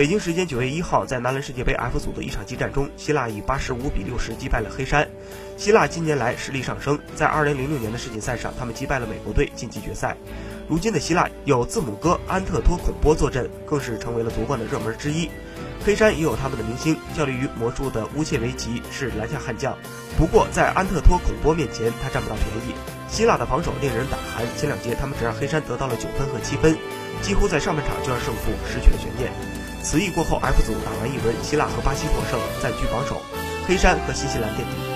北京时间九月一号，在男篮世界杯 F 组的一场激战中，希腊以八十五比六十击败了黑山。希腊近年来实力上升，在二零零六年的世锦赛上，他们击败了美国队晋级决赛。如今的希腊有字母哥安特托孔波坐镇，更是成为了夺冠的热门之一。黑山也有他们的明星，效力于魔术的乌切维奇是篮下悍将。不过在安特托孔波面前，他占不到便宜。希腊的防守令人胆寒，前两节他们只让黑山得到了九分和七分，几乎在上半场就让胜负失去了悬念。此役过后，F 组打完一轮，希腊和巴西获胜，暂居榜首，黑山和新西兰垫底。